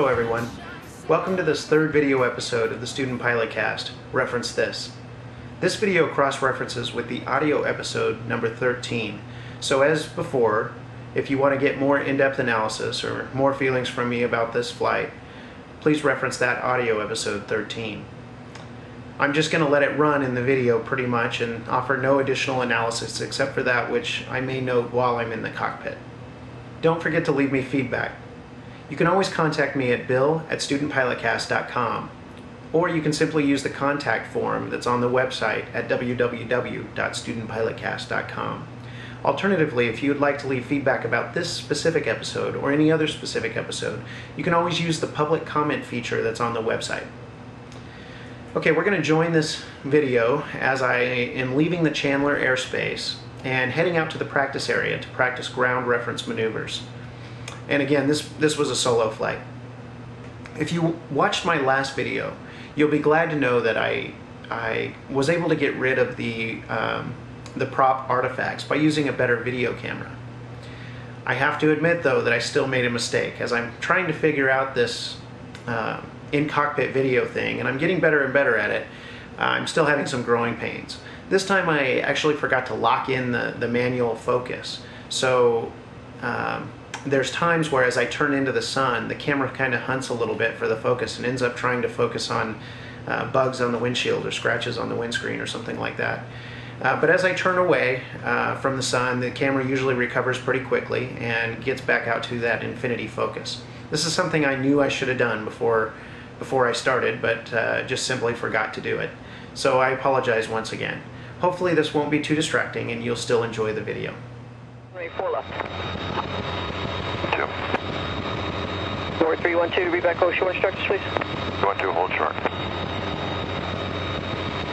Hello everyone. Welcome to this third video episode of the Student Pilot Cast, Reference This. This video cross-references with the audio episode number 13. So as before, if you want to get more in-depth analysis or more feelings from me about this flight, please reference that audio episode 13. I'm just going to let it run in the video pretty much and offer no additional analysis except for that which I may note while I'm in the cockpit. Don't forget to leave me feedback. You can always contact me at bill at studentpilotcast.com or you can simply use the contact form that's on the website at www.studentpilotcast.com. Alternatively, if you would like to leave feedback about this specific episode or any other specific episode, you can always use the public comment feature that's on the website. Okay, we're going to join this video as I am leaving the Chandler airspace and heading out to the practice area to practice ground reference maneuvers. And again, this, this was a solo flight. If you watched my last video, you'll be glad to know that I, I was able to get rid of the, um, the prop artifacts by using a better video camera. I have to admit though that I still made a mistake as I'm trying to figure out this uh, in-cockpit video thing, and I'm getting better and better at it. Uh, I'm still having some growing pains. This time I actually forgot to lock in the, the manual focus. So um, there's times where as I turn into the sun, the camera kind of hunts a little bit for the focus and ends up trying to focus on uh, bugs on the windshield or scratches on the windscreen or something like that. Uh, but as I turn away uh, from the sun, the camera usually recovers pretty quickly and gets back out to that infinity focus. This is something I knew I should have done before before I started, but uh, just simply forgot to do it. So I apologize once again. Hopefully this won't be too distracting and you'll still enjoy the video. Two. Door 312 to be back short instructions, please. One, two, hold short.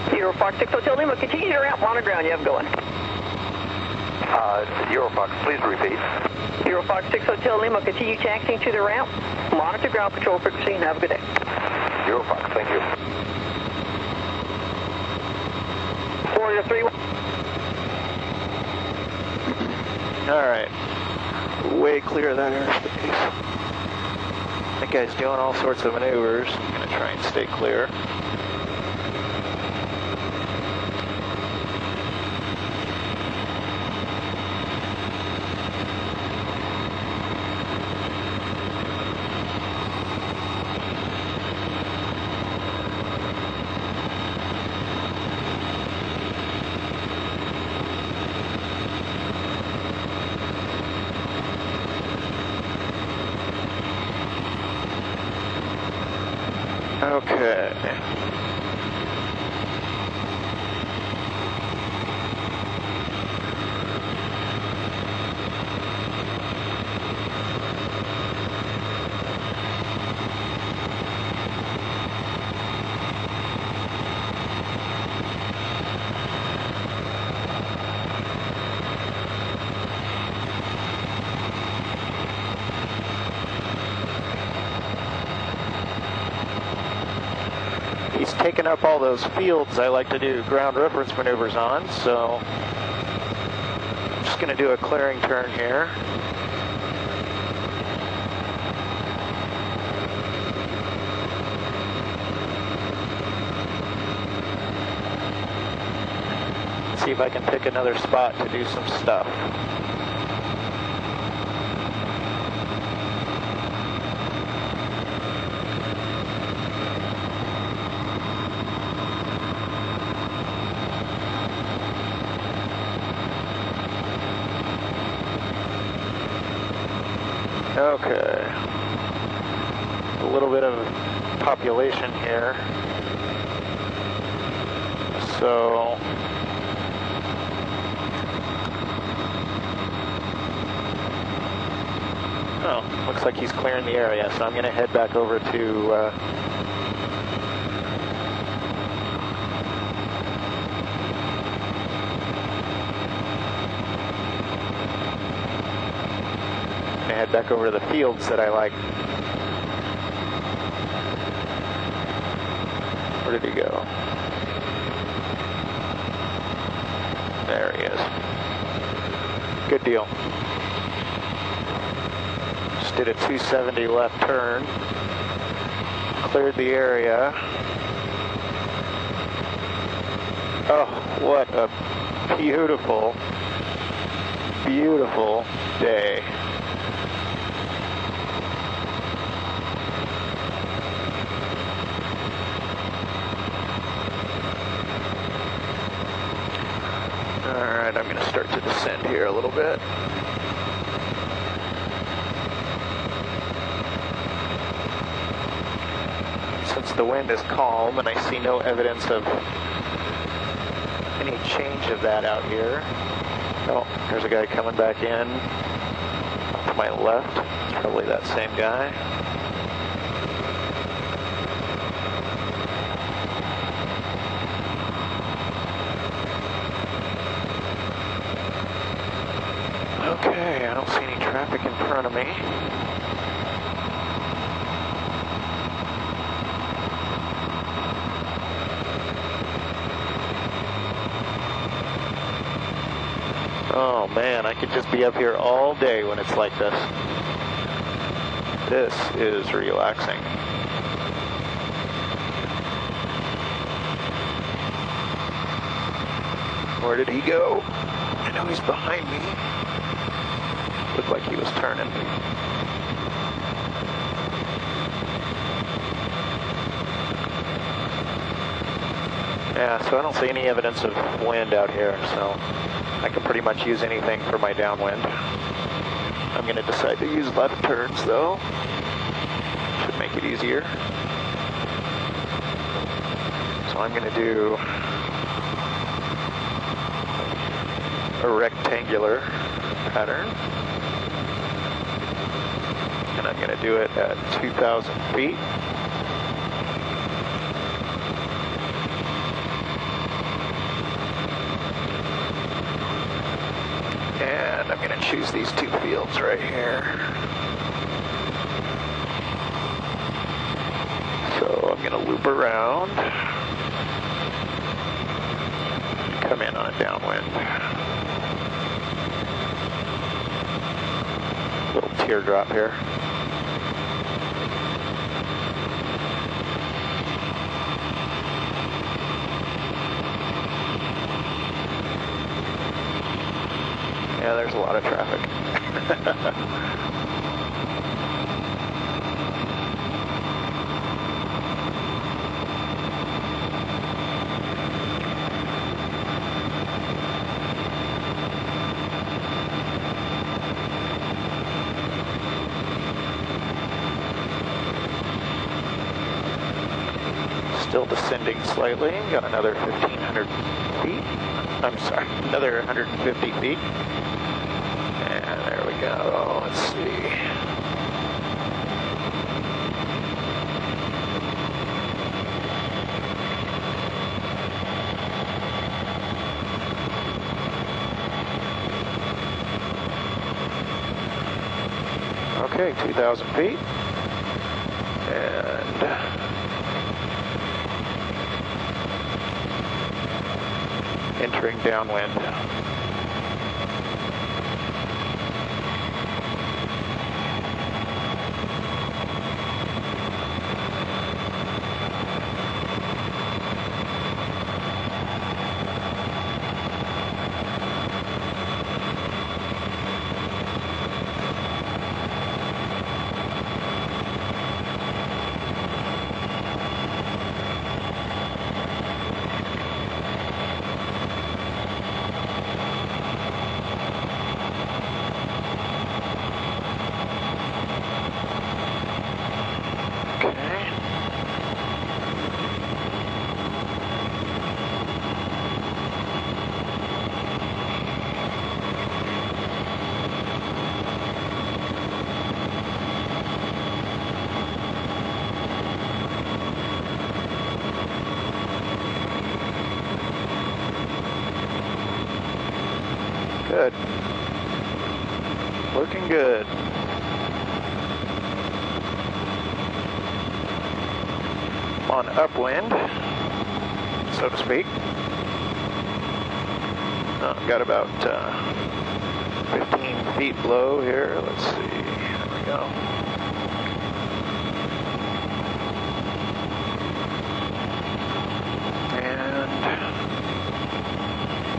Zero Fox 6 Hotel Lima, continue your ramp, monitor ground you have going. Uh, Eurofox, please repeat. Zero Fox 6 Hotel Lima, continue taxiing to the ramp, monitor ground patrol frequency, and have a good day. Eurofox, thank you. Warrior 3 All right. Way clear of that airspace. That guy's doing all sorts of maneuvers. I'm gonna try and stay clear. Okay. Up all those fields I like to do ground reference maneuvers on, so I'm just going to do a clearing turn here. See if I can pick another spot to do some stuff. Okay. A little bit of population here. So Oh, looks like he's clearing the area, so I'm going to head back over to uh, head back over to the fields that I like. Where did he go? There he is. Good deal. Did a 270 left turn, cleared the area. Oh, what a beautiful, beautiful day. All right, I'm going to start to descend here a little bit. Since the wind is calm and I see no evidence of any change of that out here. Oh, there's a guy coming back in to my left. Probably that same guy. Okay, I don't see any traffic in front of me. Oh man, I could just be up here all day when it's like this. This is relaxing. Where did he go? I know he's behind me. Looked like he was turning. Yeah, so I don't see any evidence of wind out here, so I can pretty much use anything for my downwind. I'm going to decide to use left turns though. Should make it easier. So I'm going to do a rectangular pattern. And I'm going to do it at 2,000 feet. And I'm going to choose these two fields right here. So I'm going to loop around. Come in on a downwind. Little teardrop here. Yeah, there's a lot of traffic. Still descending slightly. Got another 1,500 feet. I'm sorry, another 150 feet. Go. Oh, Let's see. Okay, 2,000 feet. And entering downwind. Okay. Good. Looking good. on upwind, so to speak. Uh, got about uh, 15 feet below here. Let's see. There we go. And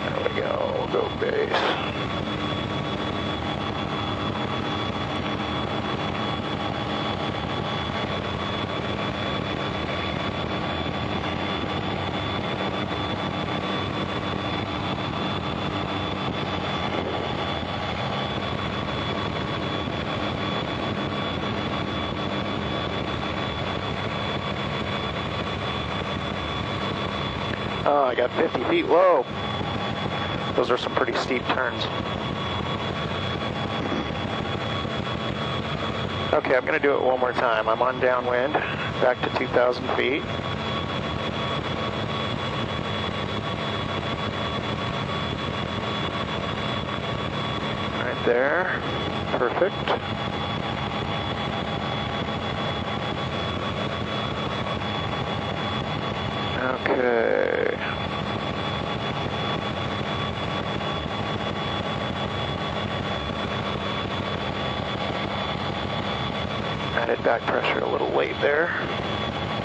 there we go. We'll go base. Oh, I got 50 feet. Whoa. Those are some pretty steep turns. Okay, I'm going to do it one more time. I'm on downwind, back to 2,000 feet. Right there. Perfect. Okay. Added back pressure a little late there.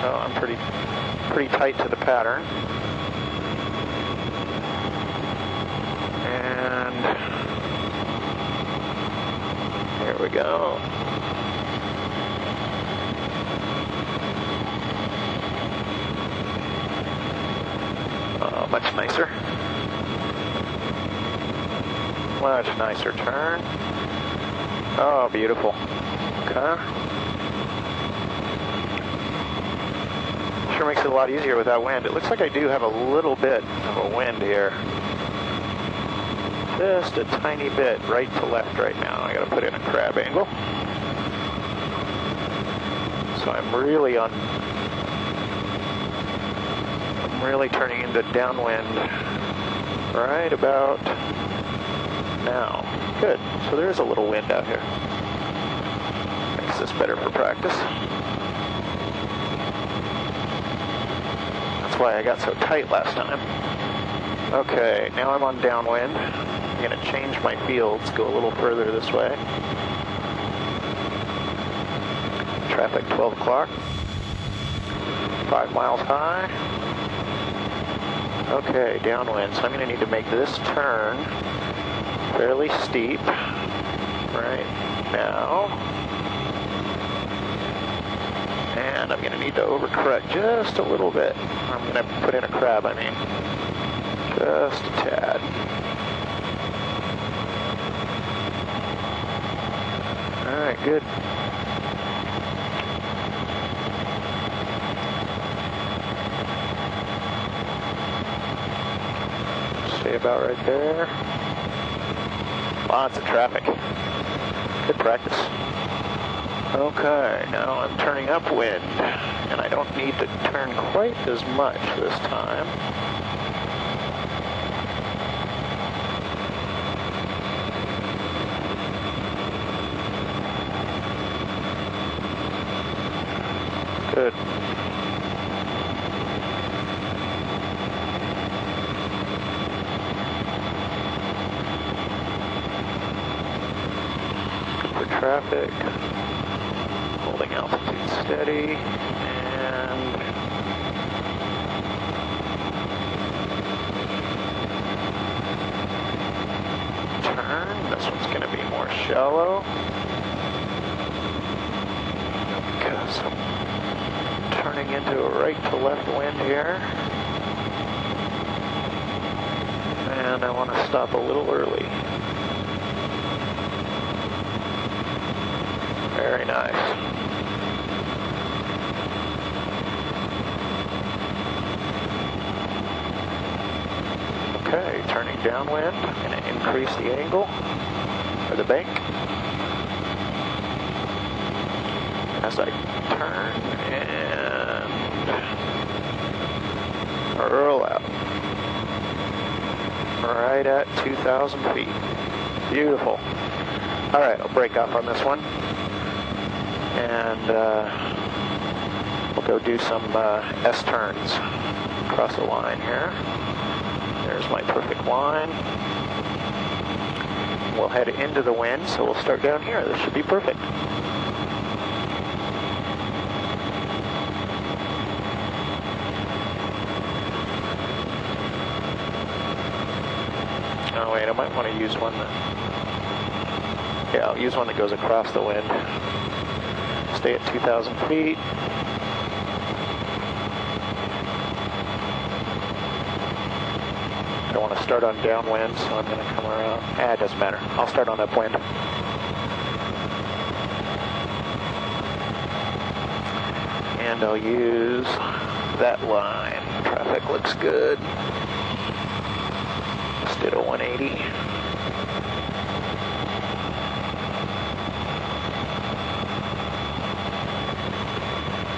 So I'm pretty pretty tight to the pattern. And here we go. Uh, much nicer. Much nicer turn. Oh, beautiful. Okay. Sure makes it a lot easier with that wind. It looks like I do have a little bit of a wind here. Just a tiny bit right to left right now. I gotta put in a crab angle. So I'm really on I'm really turning into downwind right about now. Good. So there is a little wind out here. Makes this better for practice. Why I got so tight last time. Okay, now I'm on downwind. I'm gonna change my fields, go a little further this way. Traffic 12 o'clock. Five miles high. Okay, downwind. So I'm going to need to make this turn fairly steep right now. And I'm going to need to overcorrect just a little bit. I'm going to put in a crab, I mean. Just a tad. All right, good. Stay about right there. Lots of traffic. Good practice. Okay, now I'm turning upwind, and I don't need to turn quite as much this time. Good. for traffic. Holding altitude steady. And turn. This one's going to be more shallow. Because I'm turning into a right to left wind here. And I want to stop a little early. Very nice. Okay, turning downwind, I'm going to increase the angle for the bank. As I turn and out. Right at 2,000 feet. Beautiful. All right, I'll break up on this one and uh, we'll go do some uh, S turns across the line here. There's my perfect line. We'll head into the wind, so we'll start down here. This should be perfect. I might want to use one that... Yeah, I'll use one that goes across the wind. Stay at 2,000 feet. I don't want to start on downwind, so I'm going to come around. Ah, it doesn't matter. I'll start on upwind. And I'll use that line. Traffic looks good. Just did a 180.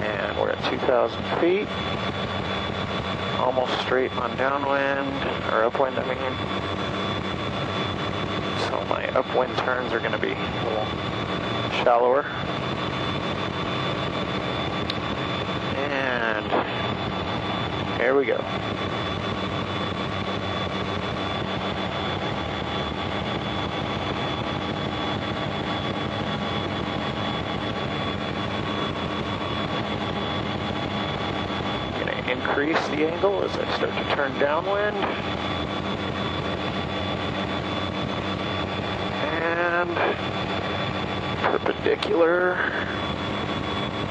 And we're at 2,000 feet. Almost straight on downwind, or upwind, I mean. So my upwind turns are going to be a little shallower. And here we go. going to increase the angle as I start to turn downwind. And perpendicular,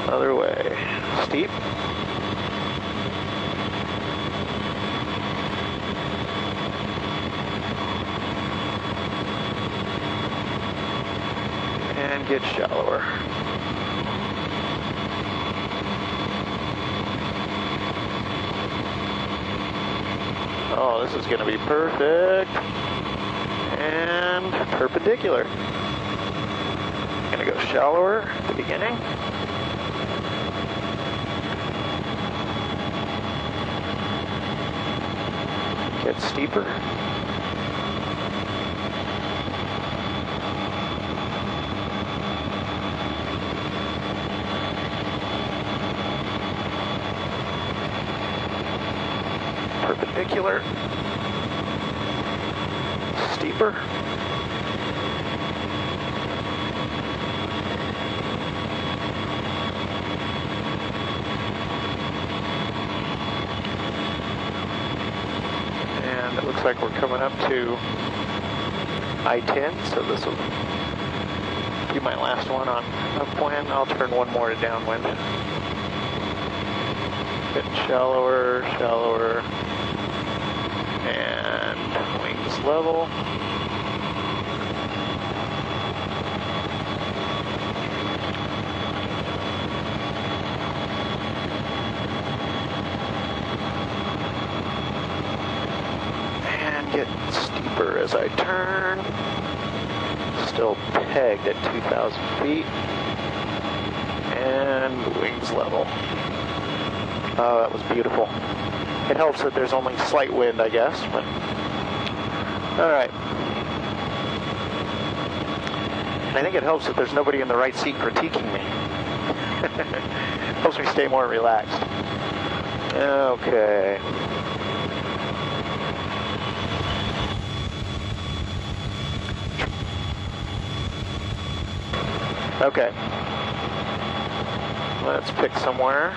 other way, steep. And get shallower. Oh, this is going to be perfect. And perpendicular. Going to go shallower at the beginning. Get steeper. Perpendicular. And it looks like we're coming up to I-10, so this will be my last one on upwind. I'll turn one more to downwind. Getting shallower, shallower, and wings level. And get steeper as I turn. Still pegged at 2,000 feet. And wings level. Oh, that was beautiful. It helps that there's only slight wind, I guess, but... Alright. And I think it helps that there's nobody in the right seat critiquing me. helps me stay more relaxed. Okay. Okay. Let's pick somewhere.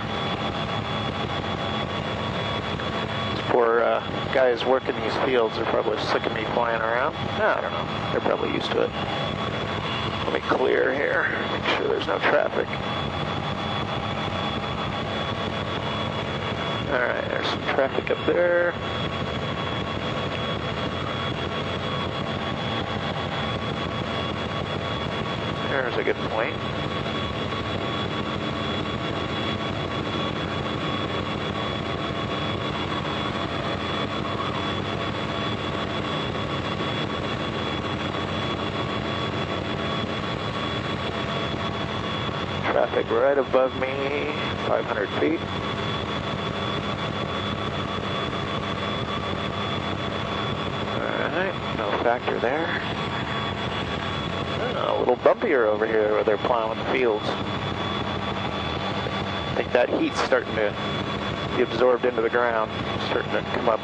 Poor uh, guys working these fields are probably sick of me flying around. No, I don't know. They're probably used to it. Let me clear here. Make sure there's no traffic. Alright, there's some traffic up there. There's a good point. Traffic right above me, 500 feet. Alright, no factor there. Oh, a little bumpier over here where they're plowing the fields. I think that heat's starting to be absorbed into the ground, starting to come up.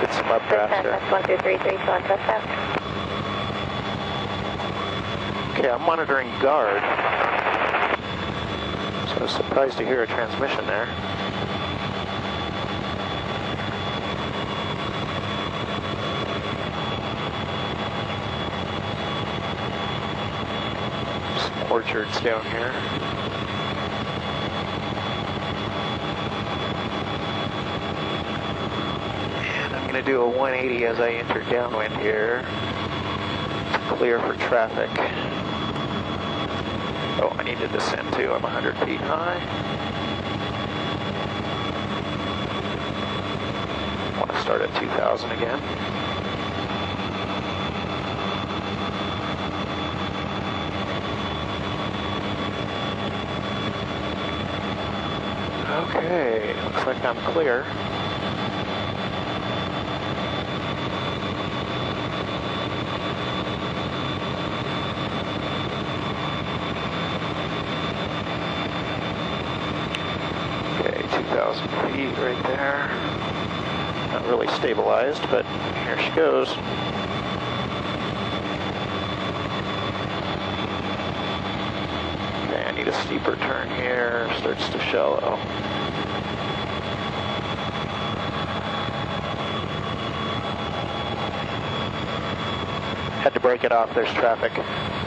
with some updraft here. That's 1233, select trespass. Okay, I'm monitoring guard. So I was surprised to hear a transmission there. Some orchards down here. Going to do a 180 as I enter downwind here. Clear for traffic. Oh, I need to descend to. I'm 100 feet high. Want to start at 2,000 again. Okay, looks like I'm clear. Okay, 2,000 feet right there. Not really stabilized, but here she goes. I need a steeper turn here. Starts to shallow. Had to break it off. There's traffic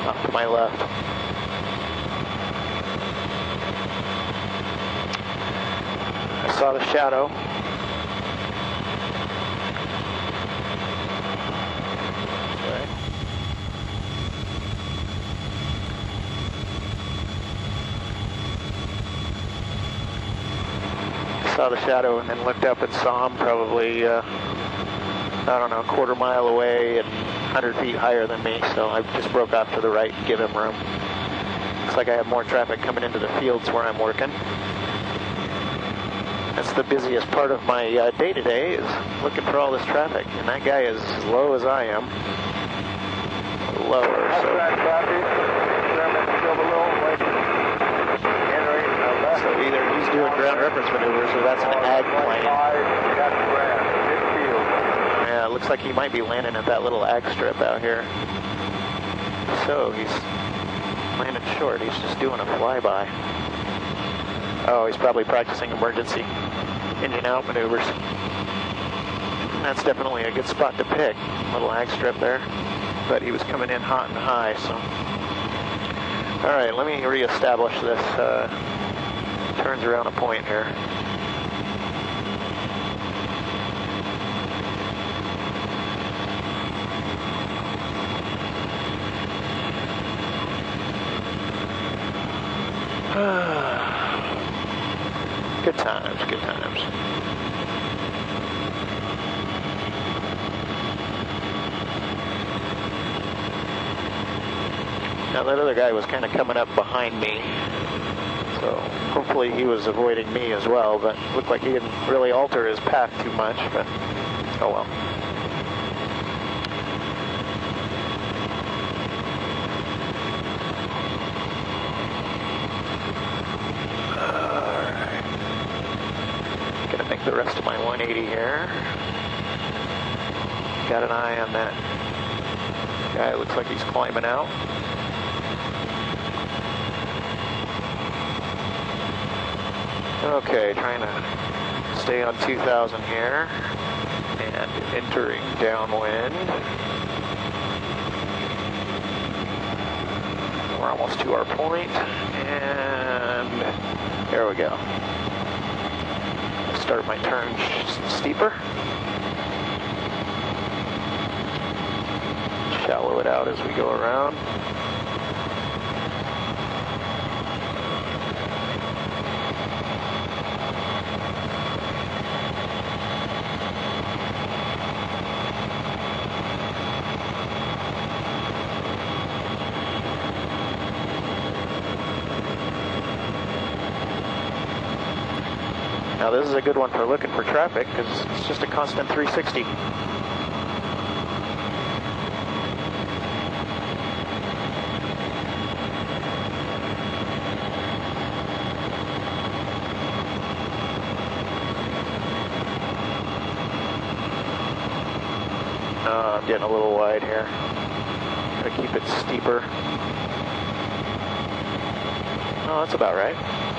off to my left. I saw the shadow. Sorry. Saw the shadow and then looked up and saw him probably, uh, I don't know, a quarter mile away and 100 feet higher than me, so I just broke off to the right give him room. Looks like I have more traffic coming into the fields where I'm working. That's the busiest part of my uh, day-to-day is looking for all this traffic, and that guy is as low as I am. Lower, so, so either he's doing ground reference maneuvers or that's an ag plane. Yeah, looks like he might be landing at that little ag strip out here. So he's landing short. He's just doing a flyby. Oh, he's probably practicing emergency engine out maneuvers. That's definitely a good spot to pick. Little ag strip there. But he was coming in hot and high, so. All right, let me reestablish this. Uh, turns around a point here. good times, good times. Now that other guy was kind of coming up behind me, so hopefully he was avoiding me as well, but looked like he didn't really alter his path too much, but oh well. The rest of my 180 here. Got an eye on that guy, looks like he's climbing out. Okay, trying to stay on 2000 here and entering downwind. We're almost to our point, and there we go. Start my turn steeper. Shallow it out as we go around. Now this is a good one for looking for traffic because it's just a constant 360. Uh, I'm getting a little wide here. Gotta keep it steeper. Oh, that's about right.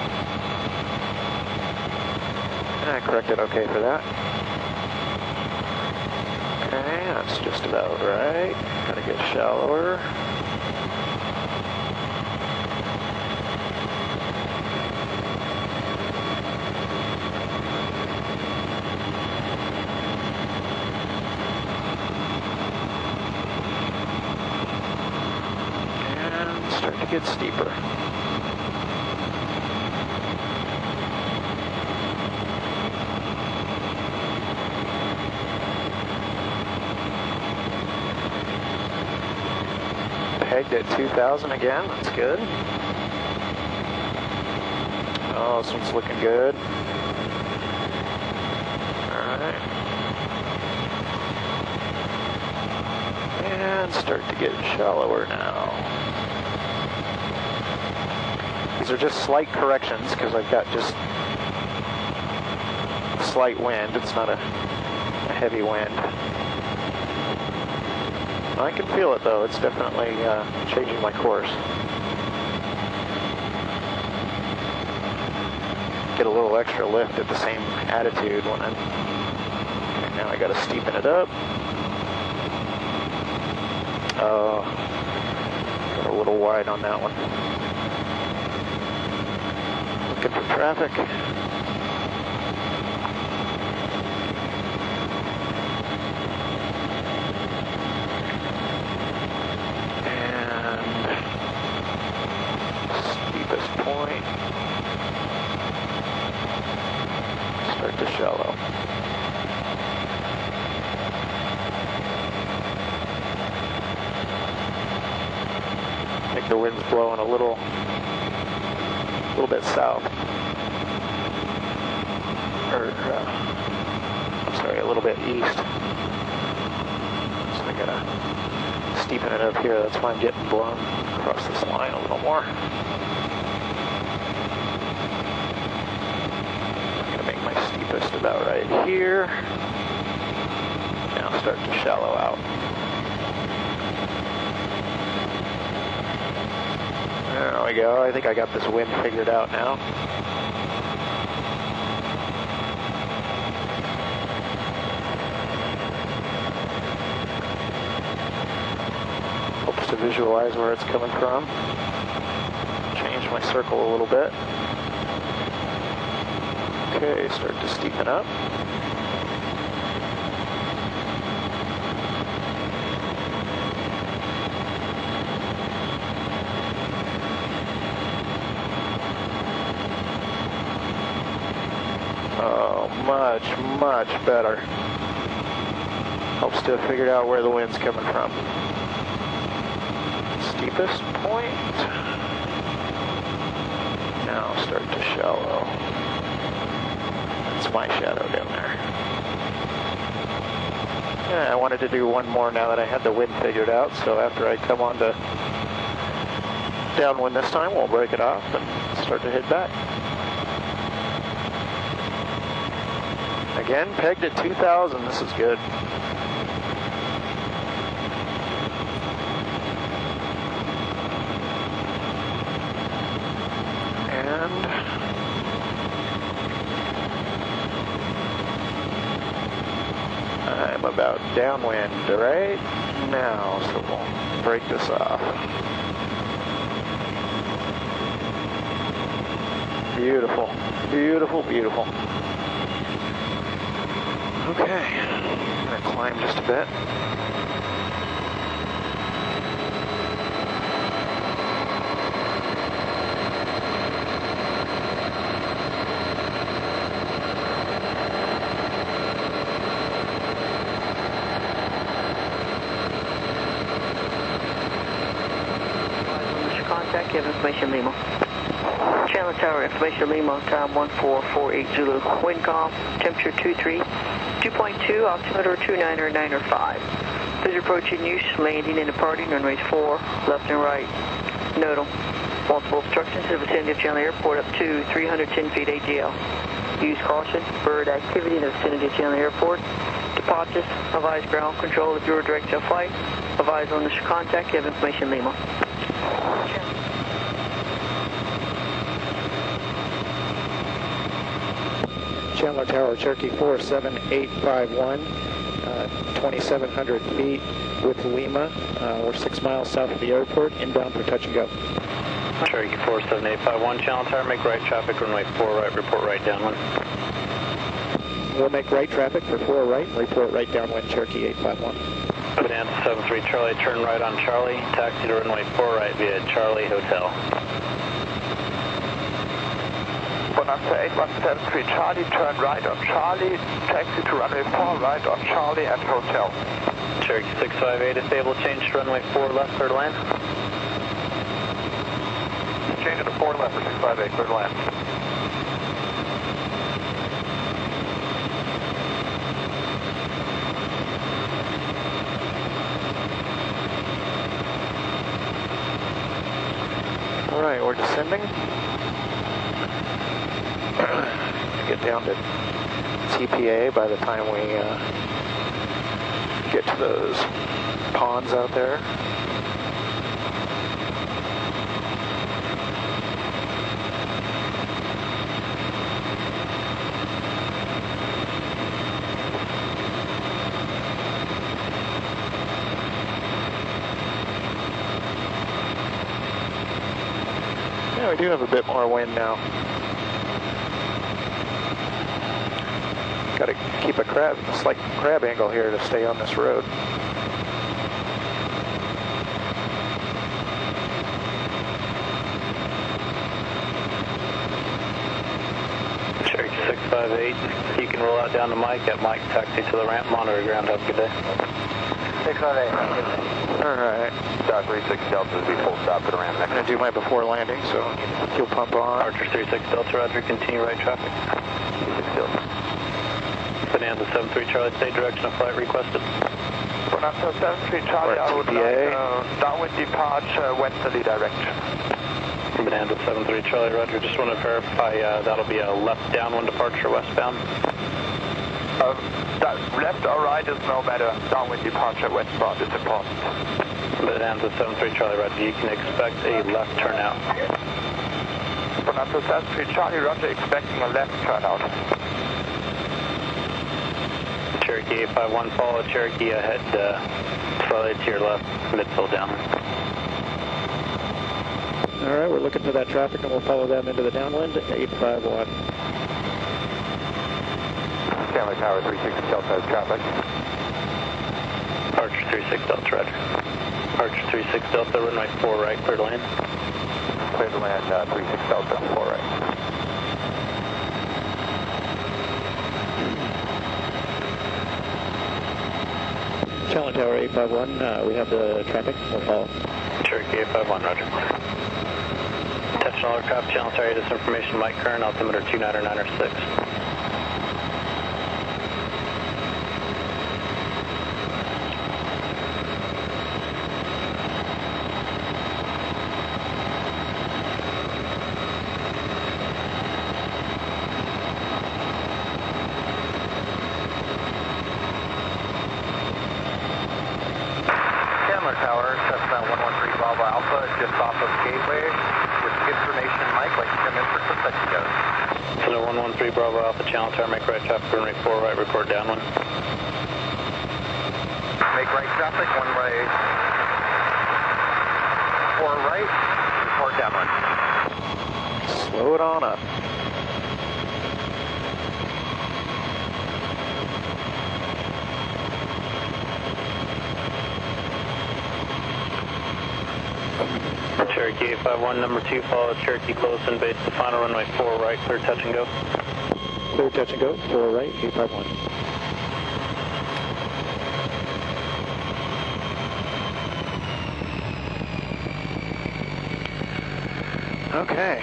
I corrected okay for that. Okay, that's just about right. Gotta get shallower. And start to get steeper. Pegged at 2,000 again, that's good. Oh, this one's looking good. Alright. And start to get shallower now. These are just slight corrections because I've got just slight wind. It's not a, a heavy wind. I can feel it though. It's definitely uh, changing my course. Get a little extra lift at the same attitude when I'm. Okay, now I got to steepen it up. Oh, got a little wide on that one. Looking for traffic. And steepest point. Start to shallow. I think the wind's blowing a little, a little bit south. Or, uh, I'm sorry, a little bit east. So I gotta steepen it up here. That's why I'm getting blown across this line a little more. I'm gonna make my steepest about right here. Now start to shallow out. There we go. I think I got this wind figured out now. Helps to visualize where it's coming from. Change my circle a little bit. Okay, start to steepen up. Oh, much, better. Helps to figure out where the wind's coming from. Steepest point. Now start to shallow. That's my shadow down there. Yeah, I wanted to do one more now that I had the wind figured out, so after I come on to downwind this time, we'll break it off and start to hit back. Again, pegged at 2,000. This is good. And I'm about downwind right now, so we'll break this off. Beautiful, beautiful, beautiful. Okay, I'm gonna climb just a bit. Contact, information Lima. Chandler Tower, information Lima, time 1448 Zulu. Wind calm, temperature 23, 2.2, altimeter 29905. Please approach in use, landing and departing, runways 4, left and right. Nodal. Multiple obstructions in the vicinity of Chandler Airport up to 310 feet AGL. Use caution, bird activity in the vicinity of Chandler Airport. departures. Advise ground control of your direction of flight. Advise on initial contact. Give information Lima. Chandler Tower, Cherokee 47851, uh, 2,700 feet with Lima. Uh, we're six miles south of the airport, inbound for touch and go. Cherokee 47851, Chandler Tower, make right traffic, runway 4 right, report right downwind. We'll make right traffic for 4 right and report right downwind Cherokee 851. Bonanza 73 Charlie, turn right on Charlie, taxi to runway 4 right via Charlie Hotel. Bonanza 8173 Charlie, turn right on Charlie, taxi to runway 4 right on Charlie and hotel. Cherokee 658 is able to change to runway 4 left, clear to land. Change it to 4 left for 658, clear to land. All right, we're descending. Get down to TPA by the time we uh, get to those ponds out there. Yeah, we do have a bit more wind now. Got to keep a crab, a slight crab angle here to stay on this road. Cherokee 658, you can roll out down to Mike at Mike, taxi to the ramp, monitor ground, have a good day. 658, All right, Archer 36 Delta will be full stop at the ramp I'm gonna do my before landing, so fuel pump on. Archer 36 Delta, roger, continue right traffic. 36 Delta. Bonanza 73 Charlie, state direction of flight requested. Bonanza 73 Charlie, Or I would TPA. like uh, downwind departure westerly direction. Bonanza 73 Charlie, roger, just want to verify uh, that'll be a left downwind departure westbound. Um, that left or right is no matter. Downwind departure westbound is important. Bonanza 73 Charlie, roger, you can expect a left turnout. Bonanza 73 Charlie, roger, expecting a left turnout. Cherokee 851, follow Cherokee ahead, uh, slightly to your left, midfill down. All right, we're looking for that traffic and we'll follow them into the downwind, 851. Chandler Tower 36 Delta has traffic. Archer 36 Delta, roger. Archer 36 Delta, runway 4 right, clear to land. Clear to land uh, 36 Delta, 4 right. Chandler Tower 851, uh, we have the traffic, we'll follow. Cherokee 851, roger. Attention all aircraft, Chandler tower, this information, Mike Kern, altimeter 29906. Chandler Tower, Cessna 113 Bravo Alpha, just off of Gateway. With information, Mike, like to come in for some touch goes. Cessna 113 Bravo Alpha, Chandler tower, make right traffic, runway 4 right, record downwind. Make right traffic, one way. Four right, report downwind. Slow it on up. 851, number 2, follow Cherokee close and base to final runway 4 right, clear touch and go. Clear touch and go, 4 right, 851. Okay.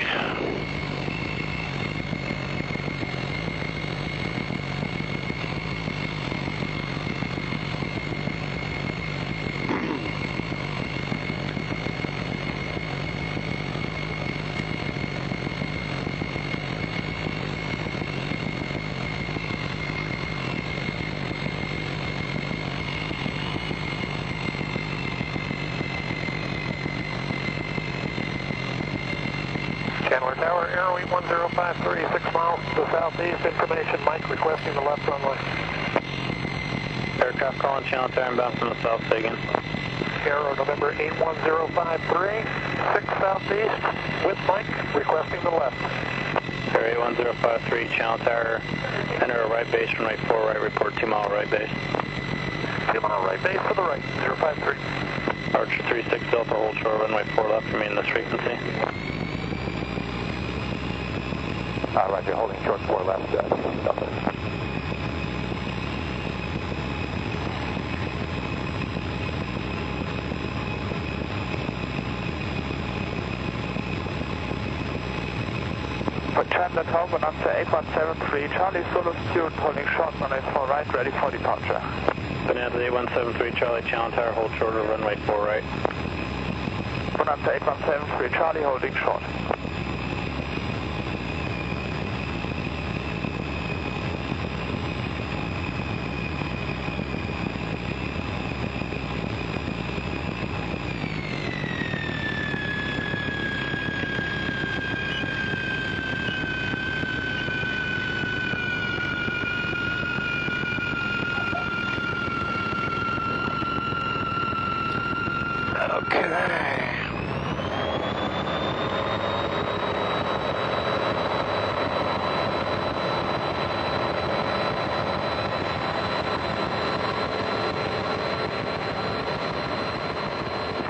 Chandler Tower inbound from the south, again. Arrow November 81053, 6 southeast with Mike requesting the left. Arrow 1053, Chandler Tower, enter a right base, runway 4 right, report 2 mile right base. 2 mile right base to the right, 053. Archer 36 Delta, hold short, runway 4 left, for remain this frequency. Uh, roger, holding short 4 left, uh, Delta. Chandler Tower, Bonanza 8173, Charlie Solo Stewart holding short runway 4 right, ready for departure. Bonanza 8173, Charlie, Tower, hold short, of runway 4 right. Bonanza 8173, Charlie holding short.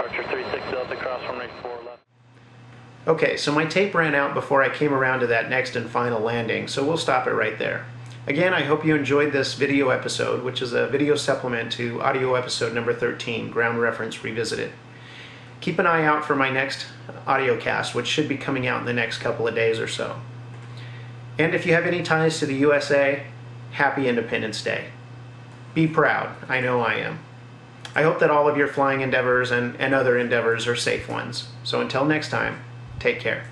Archer 36 Delta, cross runway 4 left. Okay, so my tape ran out before I came around to that next and final landing, so we'll stop it right there. Again, I hope you enjoyed this video episode, which is a video supplement to audio episode number 13, Ground Reference Revisited. Keep an eye out for my next audio cast, which should be coming out in the next couple of days or so. And if you have any ties to the USA, happy Independence Day. Be proud, I know I am. I hope that all of your flying endeavors and, and other endeavors are safe ones. So until next time, take care.